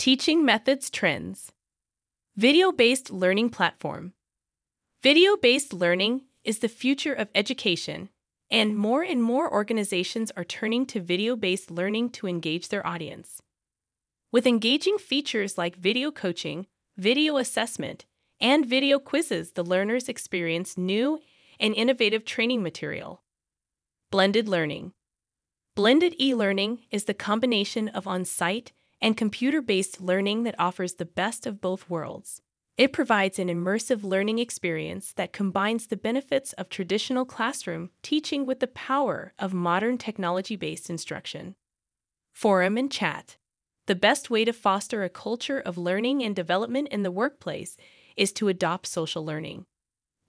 Teaching Methods Trends Video based learning platform. Video based learning is the future of education, and more and more organizations are turning to video based learning to engage their audience. With engaging features like video coaching, video assessment, and video quizzes, the learners experience new and innovative training material. Blended learning. Blended e learning is the combination of on site and computer based learning that offers the best of both worlds. It provides an immersive learning experience that combines the benefits of traditional classroom teaching with the power of modern technology based instruction. Forum and chat. The best way to foster a culture of learning and development in the workplace is to adopt social learning.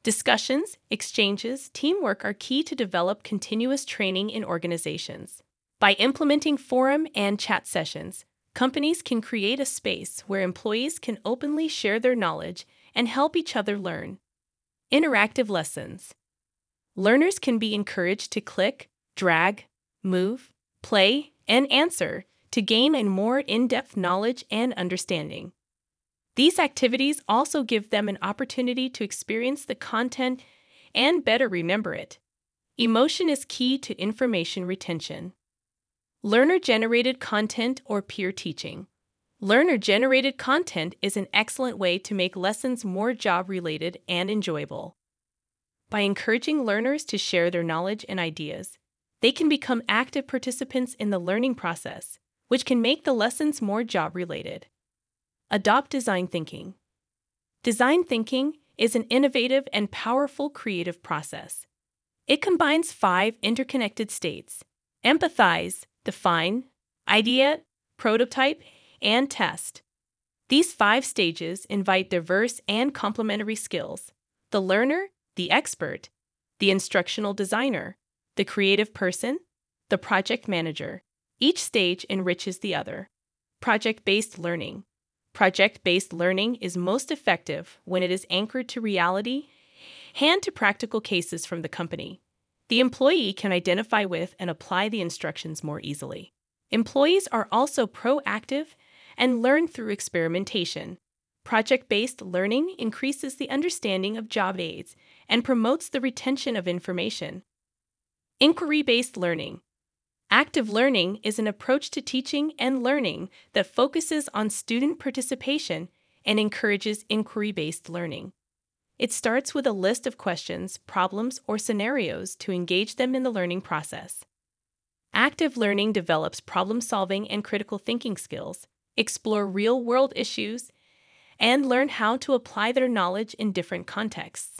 Discussions, exchanges, teamwork are key to develop continuous training in organizations. By implementing forum and chat sessions, companies can create a space where employees can openly share their knowledge and help each other learn. Interactive lessons. Learners can be encouraged to click, drag, move, play, and answer to gain a more in depth knowledge and understanding. These activities also give them an opportunity to experience the content and better remember it. Emotion is key to information retention. Learner generated content or peer teaching. Learner generated content is an excellent way to make lessons more job related and enjoyable. By encouraging learners to share their knowledge and ideas, they can become active participants in the learning process, which can make the lessons more job related. Adopt design thinking. Design thinking is an innovative and powerful creative process. It combines five interconnected states empathize, define, ideate, prototype, and test. These five stages invite diverse and complementary skills the learner, the expert, the instructional designer, the creative person, the project manager. Each stage enriches the other. Project based learning. Project based learning is most effective when it is anchored to reality and to practical cases from the company. The employee can identify with and apply the instructions more easily. Employees are also proactive and learn through experimentation. Project based learning increases the understanding of job aids and promotes the retention of information. Inquiry based learning. Active learning is an approach to teaching and learning that focuses on student participation and encourages inquiry based learning. It starts with a list of questions, problems, or scenarios to engage them in the learning process. Active learning develops problem solving and critical thinking skills, explore real world issues, and learn how to apply their knowledge in different contexts.